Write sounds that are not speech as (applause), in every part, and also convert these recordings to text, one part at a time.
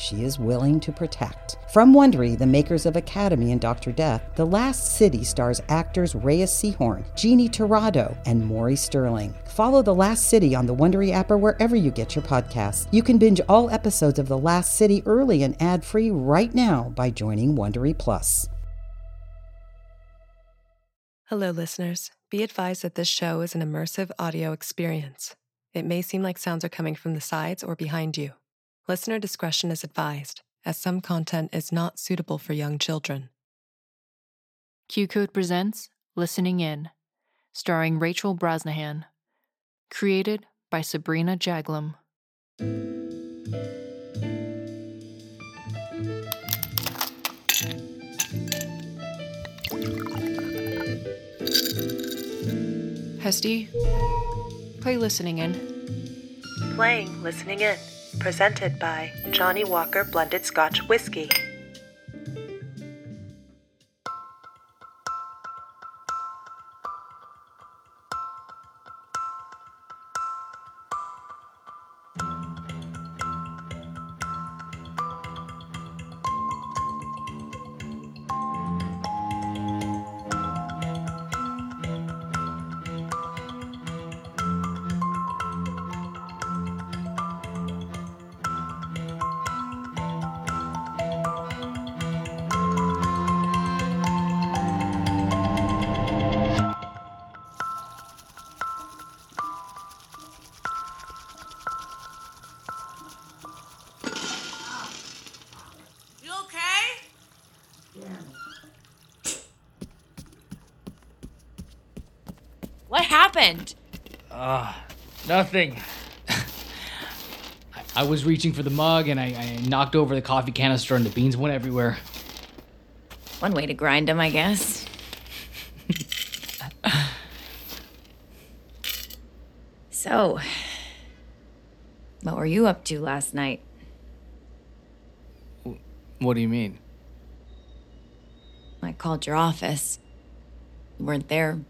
she is willing to protect. From Wondery, the makers of Academy and Dr. Death, The Last City stars actors Reyes Sehorn, Jeannie Torrado, and Maury Sterling. Follow The Last City on the Wondery app or wherever you get your podcasts. You can binge all episodes of The Last City early and ad-free right now by joining Wondery Plus. Hello, listeners. Be advised that this show is an immersive audio experience. It may seem like sounds are coming from the sides or behind you. Listener discretion is advised, as some content is not suitable for young children. QCODE presents Listening In, starring Rachel Brosnahan. Created by Sabrina Jaglom. Hesty, play Listening In. Playing Listening In, presented by Johnnie Walker Blended Scotch Whiskey. What happened? Ah, nothing. (laughs) I, I was reaching for the mug and I, I knocked over the coffee canister and the beans went everywhere. One way to grind them, I guess. (laughs) so, what were you up to last night? What do you mean? I called your office. You weren't there.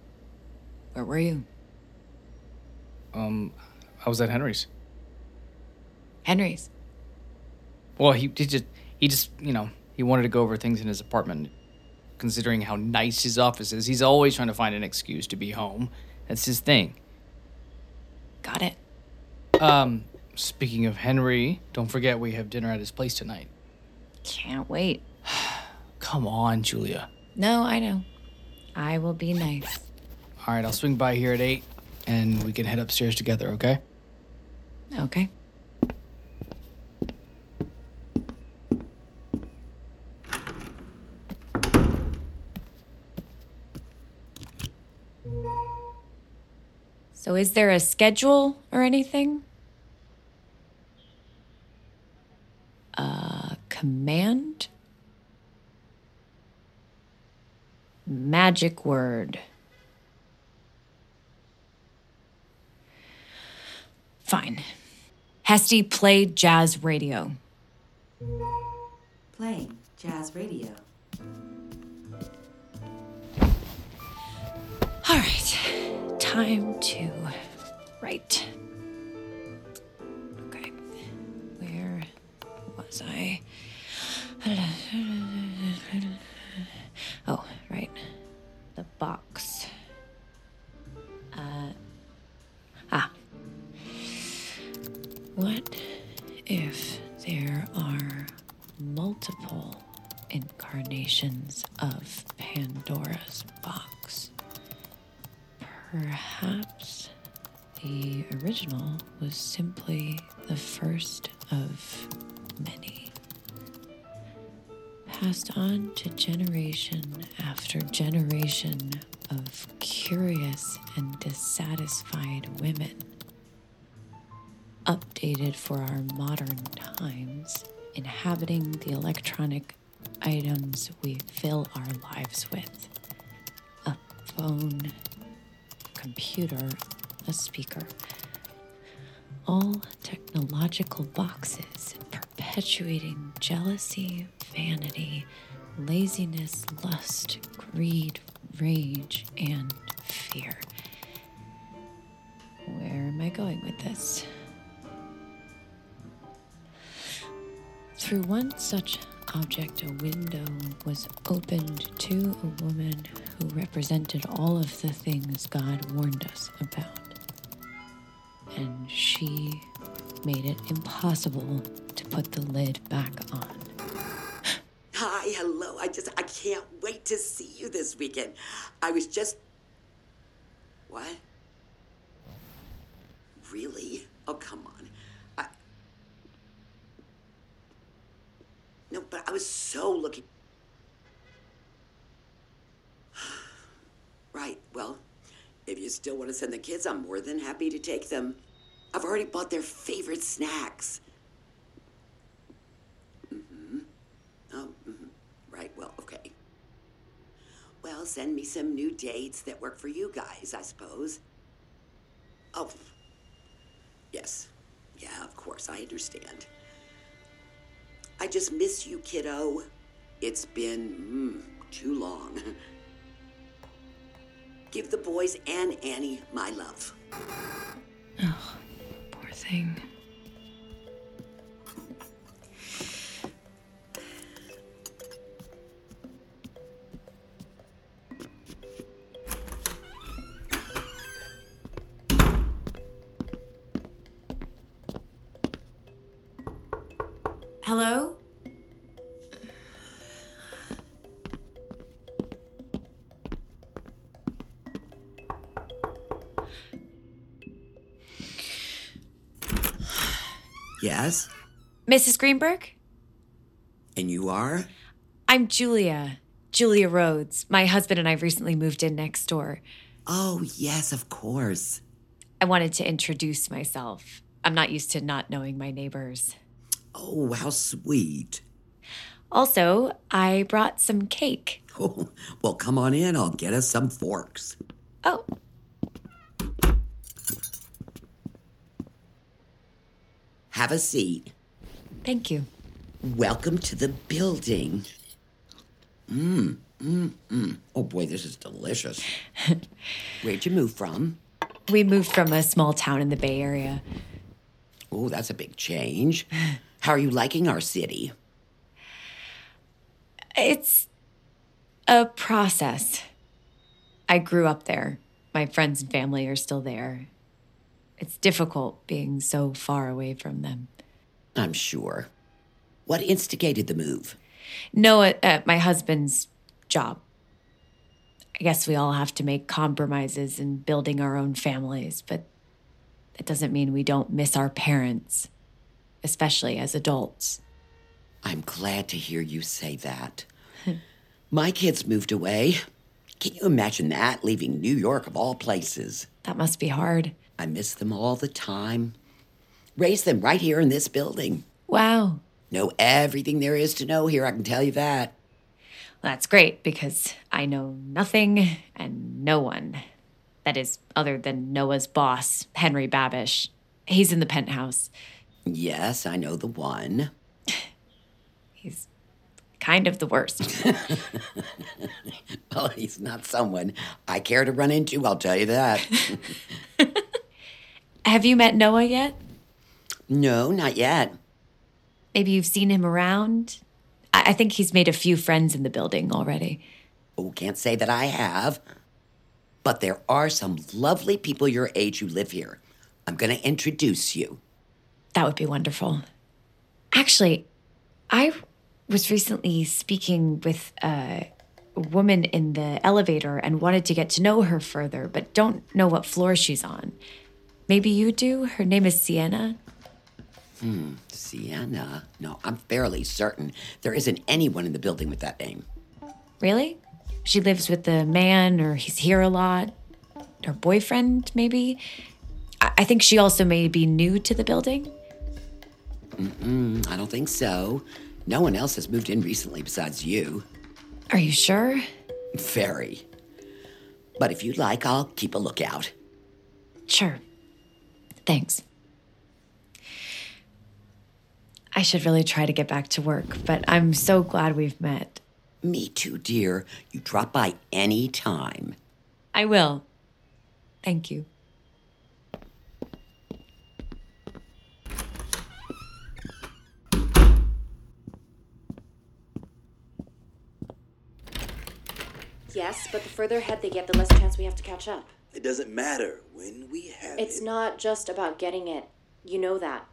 Where were you? Um, I was at Henry's. Henry's. Well, he, he just he just you know he wanted to go over things in his apartment. Considering how nice his office is, he's always trying to find an excuse to be home. That's his thing. Got it. Um, speaking of Henry, don't forget we have dinner at his place tonight. Can't wait. (sighs) Come on, Julia. No, I know. I will be nice. All right, I'll swing by here at eight, and we can head upstairs together. Okay? Okay. So, is there a schedule or anything? A command? Magic word. Fine. Hesty play jazz radio. Playing jazz radio. All right, time to write. Updated for our modern times inhabiting the electronic items we fill our lives with a phone, computer, a speaker. All technological boxes perpetuating jealousy, vanity, laziness, lust, greed, rage, and fear. Where am I going with this? Through one such object, a window was opened to a woman who represented all of the things God warned us about. And she made it impossible to put the lid back on. Hi, hello. I just, I can't wait to see you this weekend. I was just. What? Really? Oh, come on. I. No, but I was so looking. (sighs) Right, well, if you still want to send the kids, I'm more than happy to take them. I've already bought their favorite snacks. Mm-hmm. Oh, mm-hmm. right. Well, okay. Well, send me some new dates that work for you guys, I suppose. Oh, yes. Yeah, of course, I understand. I just miss you, kiddo. It's been mm, too long. (laughs) Give the boys and Annie my love. Oh, Poor thing. Hello? Mrs. Greenberg? And you are? I'm Julia. Julia Rhodes. My husband and I recently moved in next door. Oh, yes, of course. I wanted to introduce myself. I'm not used to not knowing my neighbors. Oh, how sweet. Also, I brought some cake. (laughs) Oh, well, come on in. I'll get us some forks. Oh, Have a seat. Thank you. Welcome to the building. Mmm, mmm, mmm. Oh boy, this is delicious. (laughs) Where'd you move from? We moved from a small town in the Bay Area. Oh, that's a big change. How are you liking our city? It's a process. I grew up there. My friends and family are still there. It's difficult being so far away from them. I'm sure. What instigated the move? Noah, uh, my husband's job. I guess we all have to make compromises in building our own families, but it doesn't mean we don't miss our parents, especially as adults. I'm glad to hear you say that. (laughs) My kids moved away. Can you imagine that, leaving New York of all places? That must be hard. I miss them all the time. Raised them right here in this building. Wow. Know everything there is to know here, I can tell you that. That's great because I know nothing and no one. That is, other than Noah's boss, Henry Babish. He's in the penthouse. Yes, I know the one. (sighs) He's kind of the worst. (laughs) Well, he's not someone I care to run into, I'll tell you that. (laughs) Have you met Noah yet? No, not yet. Maybe you've seen him around? I, I think he's made a few friends in the building already. Oh, can't say that I have. But there are some lovely people your age who live here. I'm going to introduce you. That would be wonderful. Actually, I was recently speaking with a woman in the elevator and wanted to get to know her further, but don't know what floor she's on. Maybe you do? Her name is Sienna. Mm. Sienna? No, I'm fairly certain there isn't anyone in the building with that name. Really? She lives with the man, or he's here a lot. Her boyfriend, maybe? I, I think she also may be new to the building. Mm-mm, I don't think so. No one else has moved in recently besides you. Are you sure? Very. But if you'd like, I'll keep a lookout. Sure. Thanks. I should really try to get back to work, but I'm so glad we've met. Me too, dear. You drop by any time. I will. Thank you. Yes, but the further ahead they get, the less chance we have to catch up. It doesn't matter when we have It's it. not just about getting it. You know that.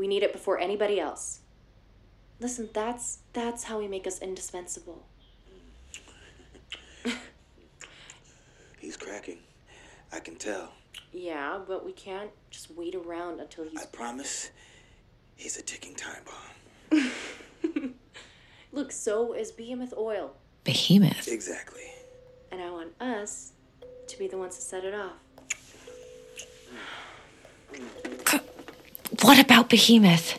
We need it before anybody else. Listen, that's that's how we make us indispensable. (laughs) He's cracking. I can tell. Yeah, but we can't just wait around until he's I promise he's a ticking time bomb. (laughs) Look, so is Behemoth Oil. Behemoth. Exactly. And I want us to be the ones to set it off. (sighs) (sighs) Mm. What about Behemoth?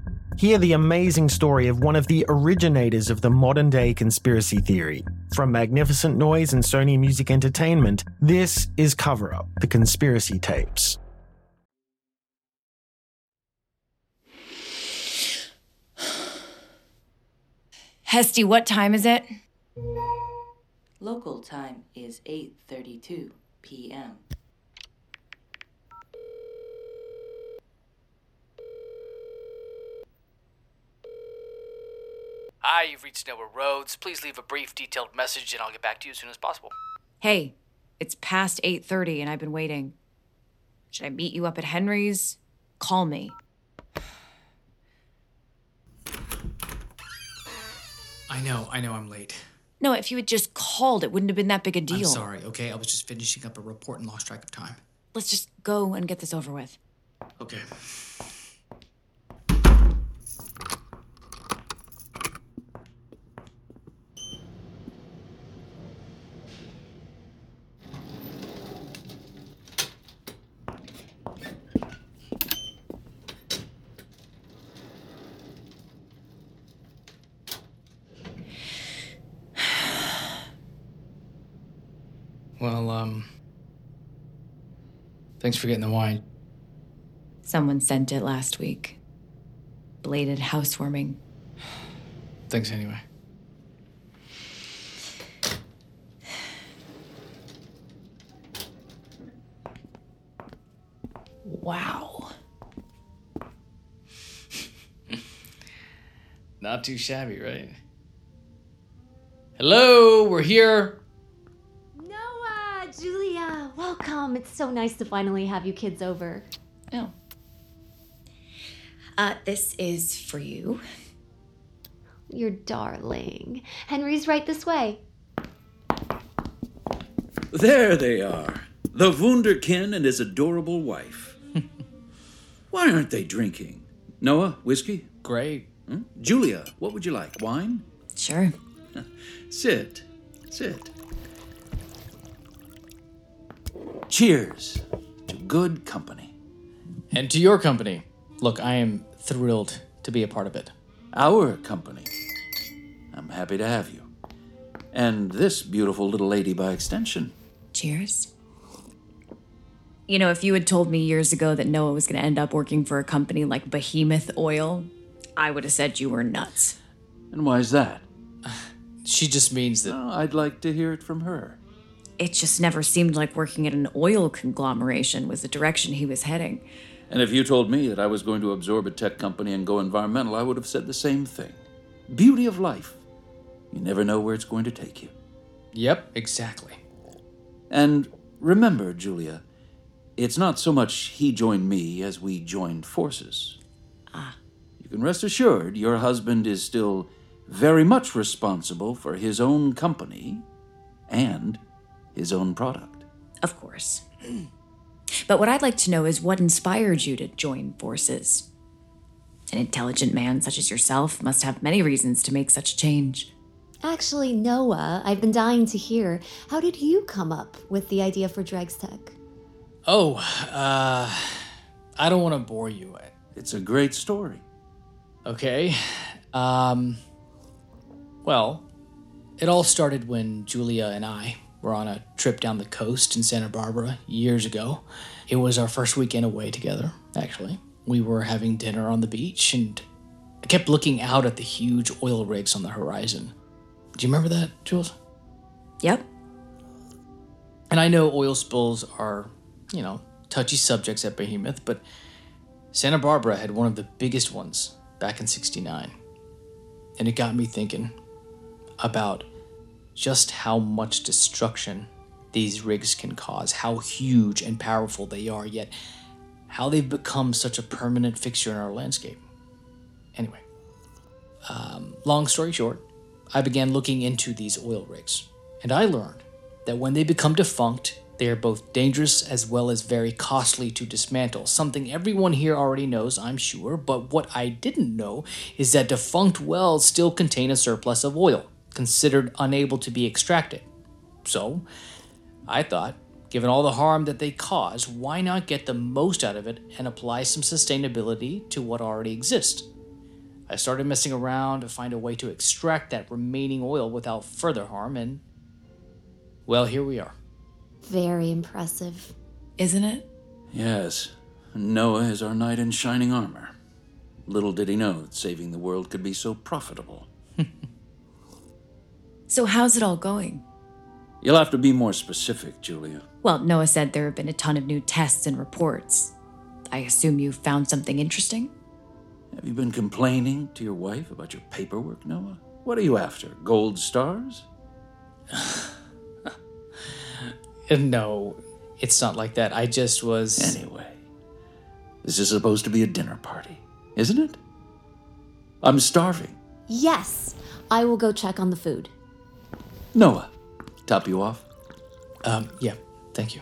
Hear the amazing story of one of the originators of the modern day conspiracy theory. From Magnificent Noise and Sony Music Entertainment, this is Cover Up The Conspiracy Tapes. (sighs) Hesty, what time is it? Local time is 8:32 p.m. Hi, you've reached Noah Rhodes. Please leave a brief, detailed message, and I'll get back to you as soon as possible. Hey, it's past 8:30 and I've been waiting. Should I meet you up at Henry's? Call me. I know, I know I'm late. No, if you had just called, it wouldn't have been that big a deal. I'm sorry, okay? I was just finishing up a report and lost track of time. Let's just go and get this over with. Okay. Well, um. Thanks for getting the wine. Someone sent it last week. Bladed housewarming. Thanks anyway. Wow. (laughs) Not too shabby, right? Hello, we're here. Noah, Julia, welcome. It's so nice to finally have you kids over. Oh. Uh, this is for you. You're darling. Henry's right this way. There they are. The Wunderkind and his adorable wife. (laughs) Why aren't they drinking? Noah, whiskey? Great. Hmm? Julia, what would you like? Wine? Sure. (laughs) Sit. Sit. Cheers to good company. And to your company. Look, I am thrilled to be a part of it. Our company. I'm happy to have you. And this beautiful little lady by extension. Cheers. You know, if you had told me years ago that Noah was going to end up working for a company like Behemoth Oil, I would have said you were nuts. And why is that? (sighs) She just means that. Oh, I'd like to hear it from her. It just never seemed like working at an oil conglomeration was the direction he was heading. And if you told me that I was going to absorb a tech company and go environmental, I would have said the same thing. Beauty of life. You never know where it's going to take you. Yep, exactly. And remember, Julia, it's not so much he joined me as we joined forces. Ah. You can rest assured your husband is still very much responsible for his own company and his own product. Of course. But what I'd like to know is what inspired you to join forces? An intelligent man such as yourself must have many reasons to make such a change. Actually, Noah, I've been dying to hear. How did you come up with the idea for Dregs Tech? Oh, uh, I don't want to bore you. It's a great story. Okay. Um, well, it all started when Julia and I were on a trip down the coast in Santa Barbara years ago. It was our first weekend away together, actually. We were having dinner on the beach, and I kept looking out at the huge oil rigs on the horizon. Do you remember that, Jules? Yep. And I know oil spills are, you know, touchy subjects at Behemoth, but Santa Barbara had one of the biggest ones back in 69. And it got me thinking about just how much destruction these rigs can cause, how huge and powerful they are, yet how they've become such a permanent fixture in our landscape. Anyway, um, long story short, I began looking into these oil rigs, and I learned that when they become defunct, they are both dangerous as well as very costly to dismantle. Something everyone here already knows, I'm sure, but what I didn't know is that defunct wells still contain a surplus of oil, considered unable to be extracted. So, I thought, given all the harm that they cause, why not get the most out of it and apply some sustainability to what already exists? I started messing around to find a way to extract that remaining oil without further harm, and well, here we are. Very impressive. Isn't it? Yes, Noah is our knight in shining armor. Little did he know that saving the world could be so profitable. So, how's it all going? You'll have to be more specific, Julia. Well, Noah said there have been a ton of new tests and reports. I assume you found something interesting? Have you been complaining to your wife about your paperwork, Noah? What are you after? Gold stars? (laughs) no, it's not like that. I just was. Anyway, this is supposed to be a dinner party, isn't it? I'm starving. Yes, I will go check on the food. Noah, top you off? Um, yeah, thank you.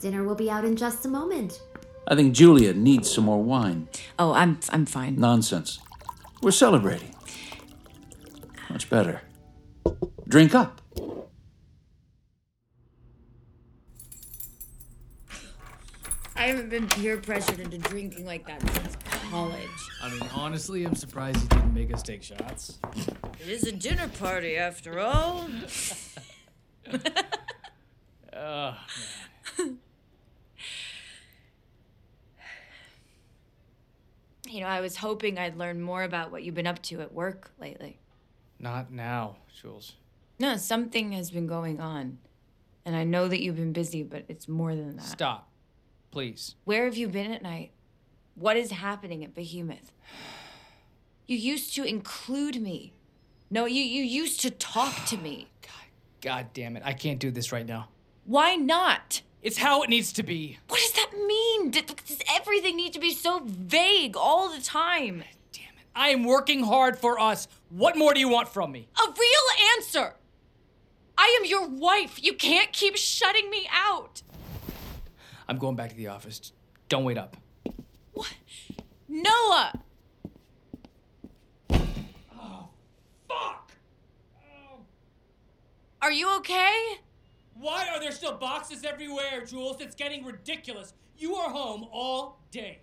Dinner will be out in just a moment. I think Julia needs some more wine. Oh, I'm I'm fine. Nonsense. We're celebrating. Much better. Drink up. I haven't been peer pressured into drinking like that since college. I mean, honestly, I'm surprised you didn't make us take shots. It is a dinner party after all. (laughs) (laughs) Oh, You know, I was hoping I'd learn more about what you've been up to at work lately. Not now, Jules. No, something has been going on. And I know that you've been busy, but it's more than that. Stop. Please. Where have you been at night? What is happening at Behemoth? You used to include me. No, you, you used to talk to me. (sighs) God damn it. I can't do this right now. Why not? It's how it needs to be. What does that mean? Does everything need to be so vague all the time? God damn it. I am working hard for us. What more do you want from me? A real answer! I am your wife. You can't keep shutting me out. I'm going back to the office. Don't wait up. What? Noah! Oh, fuck! Oh. Are you okay? Why are there still boxes everywhere, Jules? It's getting ridiculous. You are home all day.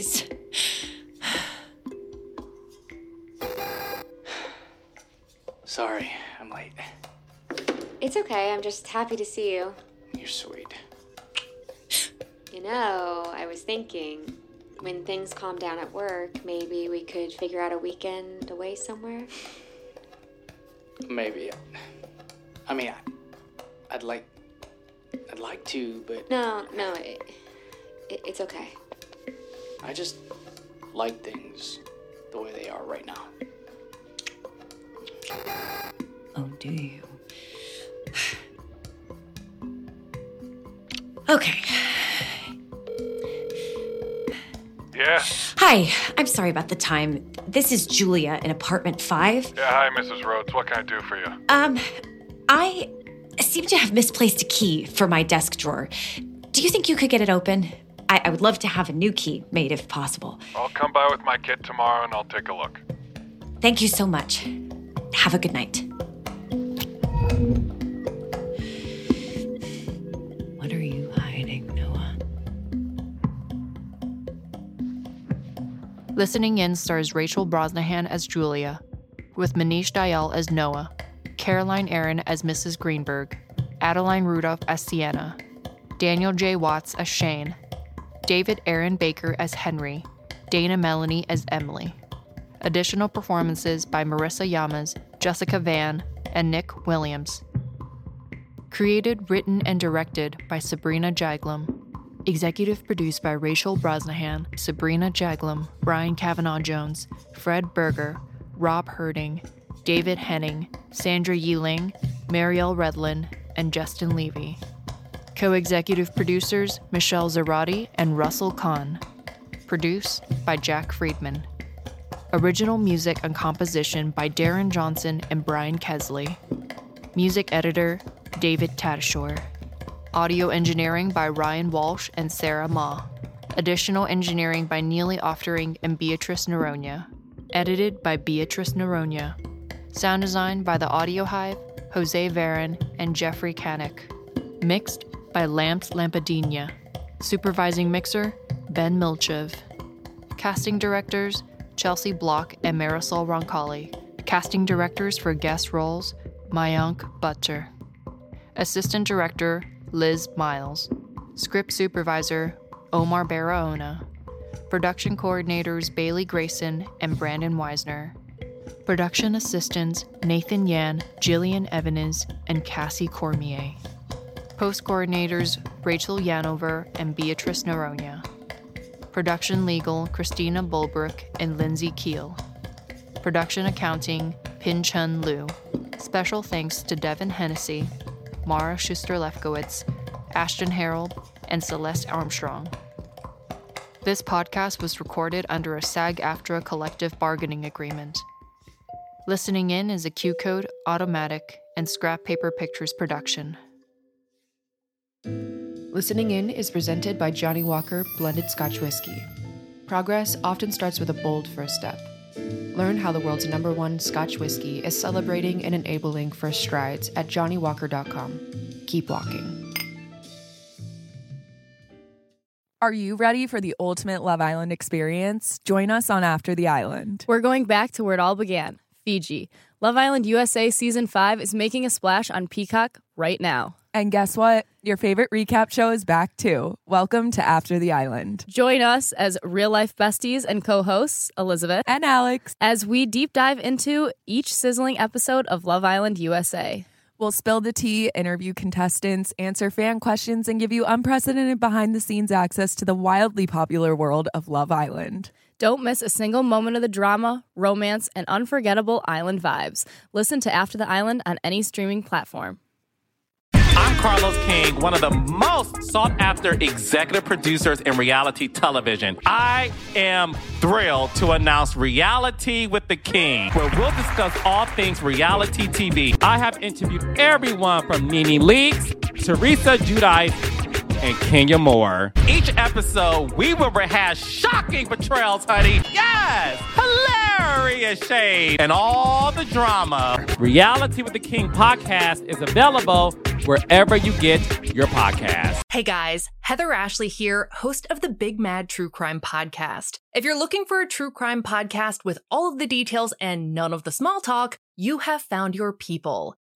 Please. (sighs) Sorry, I'm late. It's okay. I'm just happy to see you. You're sweet. You know, I was thinking when things calm down at work, maybe we could figure out a weekend away somewhere. Maybe. I mean, I, I'd like. I'd like to, but No, no, it, it, it's okay. I just like things the way they are right now. Oh, do you? Okay. Yeah? Hi, I'm sorry about the time. This is Julia in apartment five. Yeah, hi, Mrs. Rhodes. What can I do for you? Um, I seem to have misplaced a key for my desk drawer. Do you think you could get it open? I, I would love to have a new key made if possible. I'll come by with my kit tomorrow and I'll take a look. Thank you so much. Have a good night. What are you hiding, Noah? Listening In stars Rachel Brosnahan as Julia, with Manish Dayal as Noah, Caroline Aaron as Mrs. Greenberg, Adeline Rudolph as Sienna, Daniel J. Watts as Shane, David Aaron Baker as Henry, Dana Melanie as Emily. Additional performances by Marissa Yamas, Jessica Van, and Nick Williams. Created, written, and directed by Sabrina Jaglom. Executive produced by Rachel Brosnahan, Sabrina Jaglom, Brian Kavanaugh Jones, Fred Berger, Rob Herting, David Henning, Sandra Yiling, Marielle Redlin, and Justin Levy. Co executive producers Michelle Zarati and Russell Kahn. Produced by Jack Friedman. Original music and composition by Darren Johnson and Brian Kesley. Music editor David Tadashore. Audio engineering by Ryan Walsh and Sarah Ma. Additional engineering by Neely Oftering and Beatrice Neronia. Edited by Beatrice Neronia. Sound design by The Audio Hive, Jose Varon, and Jeffrey Kanik. Mixed by Lamps Lampadina. Supervising mixer, Ben Milchev. Casting directors, Chelsea Block and Marisol Roncalli. Casting directors for guest roles, Mayank Butcher. Assistant director, Liz Miles. Script supervisor, Omar Barahona. Production coordinators, Bailey Grayson and Brandon Weisner. Production assistants, Nathan Yan, Jillian Evans, and Cassie Cormier. Post coordinators, Rachel Yanover and Beatrice Neronia. Production legal, Christina Bulbrook and Lindsay Keel. Production accounting, Pin Chun Liu. Special thanks to Devin Hennessy, Mara Schuster Lefkowitz, Ashton Harold, and Celeste Armstrong. This podcast was recorded under a SAG AFTRA collective bargaining agreement. Listening In is a Q Code, Automatik, and Scrap Paper Pictures production. Listening In is presented by Johnnie Walker Blended Scotch Whiskey. Progress often starts with a bold first step. Learn how the world's number one Scotch whiskey is celebrating and enabling first strides at johnniewalker.com. Keep walking. Are you ready for the ultimate Love Island experience? Join us on After the Island. We're going back to where it all began Fiji. Love Island USA Season 5 is making a splash on Peacock right now. And guess what? Your favorite recap show is back too. Welcome to After the Island. Join us as real life besties and co hosts, Elizabeth and Alex, as we deep dive into each sizzling episode of Love Island USA. We'll spill the tea, interview contestants, answer fan questions, and give you unprecedented behind the scenes access to the wildly popular world of Love Island. Don't miss a single moment of the drama, romance, and unforgettable island vibes. Listen to After the Island on any streaming platform. I'm Carlos King, one of the most sought after executive producers in reality television. I am thrilled to announce Reality with the King, where we'll discuss all things reality TV. I have interviewed everyone from Nene Leakes, Teresa Giudice, and Kenya Moore. Each episode, we will rehash shocking betrayals, honey. Yes! Hilarious shade and all the drama. Reality with the King podcast is available wherever you get your podcast. Hey guys, Heather Ashley here, host of the Big Mad True Crime Podcast. If you're looking for a true crime podcast with all of the details and none of the small talk, you have found your people.